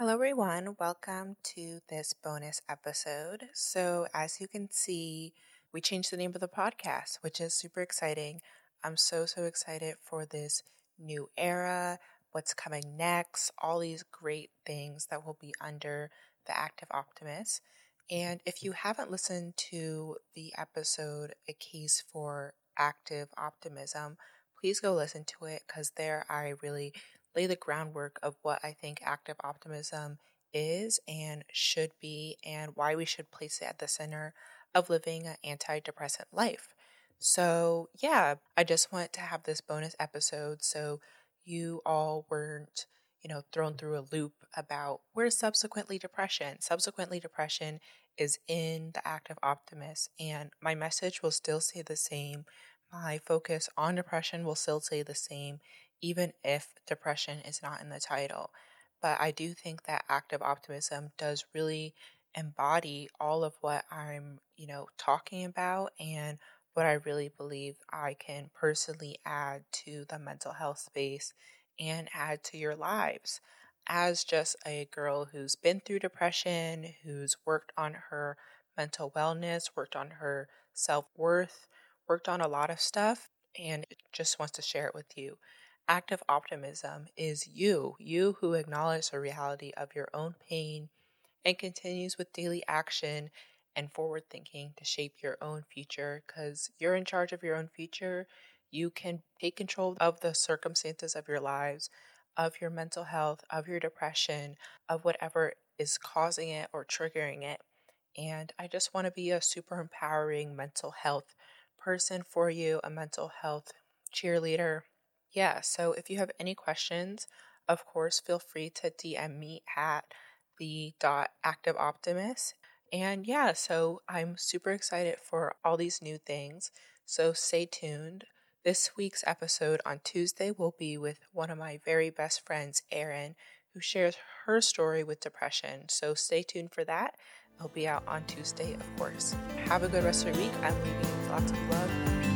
Hello, everyone. Welcome to this bonus episode. So, as you can see, we changed the name of the podcast, which is super exciting. I'm so, so excited for this new era, what's coming next, all these great things that will be under the Active Optimist. And if you haven't listened to the episode, A Case for Active Optimism, please go listen to it because there I really lay the groundwork of what I think active optimism is and should be, and why we should place it at the center of living an antidepressant life. So, yeah, I just want to have this bonus episode so you all weren't, you know, thrown through a loop about where's subsequently depression. Subsequently depression is in the active optimist, and my message will still stay the same. My focus on depression will still stay the same, even if depression is not in the title. But I do think that active optimism does really embody all of what I'm, you know, talking about and what I really believe I can personally add to the mental health space and add to your lives. As just a girl who's been through depression, who's worked on her mental wellness, worked on her self worth, worked on a lot of stuff, and just wants to share it with you. Active optimism is you, you who acknowledges the reality of your own pain and continues with daily action and forward thinking to shape your own future because you're in charge of your own future. You can take control of the circumstances of your lives, of your mental health, of your depression, of whatever is causing it or triggering it. And I just want to be a super empowering mental health person for you, a mental health cheerleader, yeah, so if you have any questions, of course, feel free to DM me at the dot active optimist. And yeah, so I'm super excited for all these new things. So stay tuned. This week's episode on Tuesday will be with one of my very best friends, Erin, who shares her story with depression. So stay tuned for that. It'll be out on Tuesday, of course. Have a good rest of your week. I'm leaving you with lots of love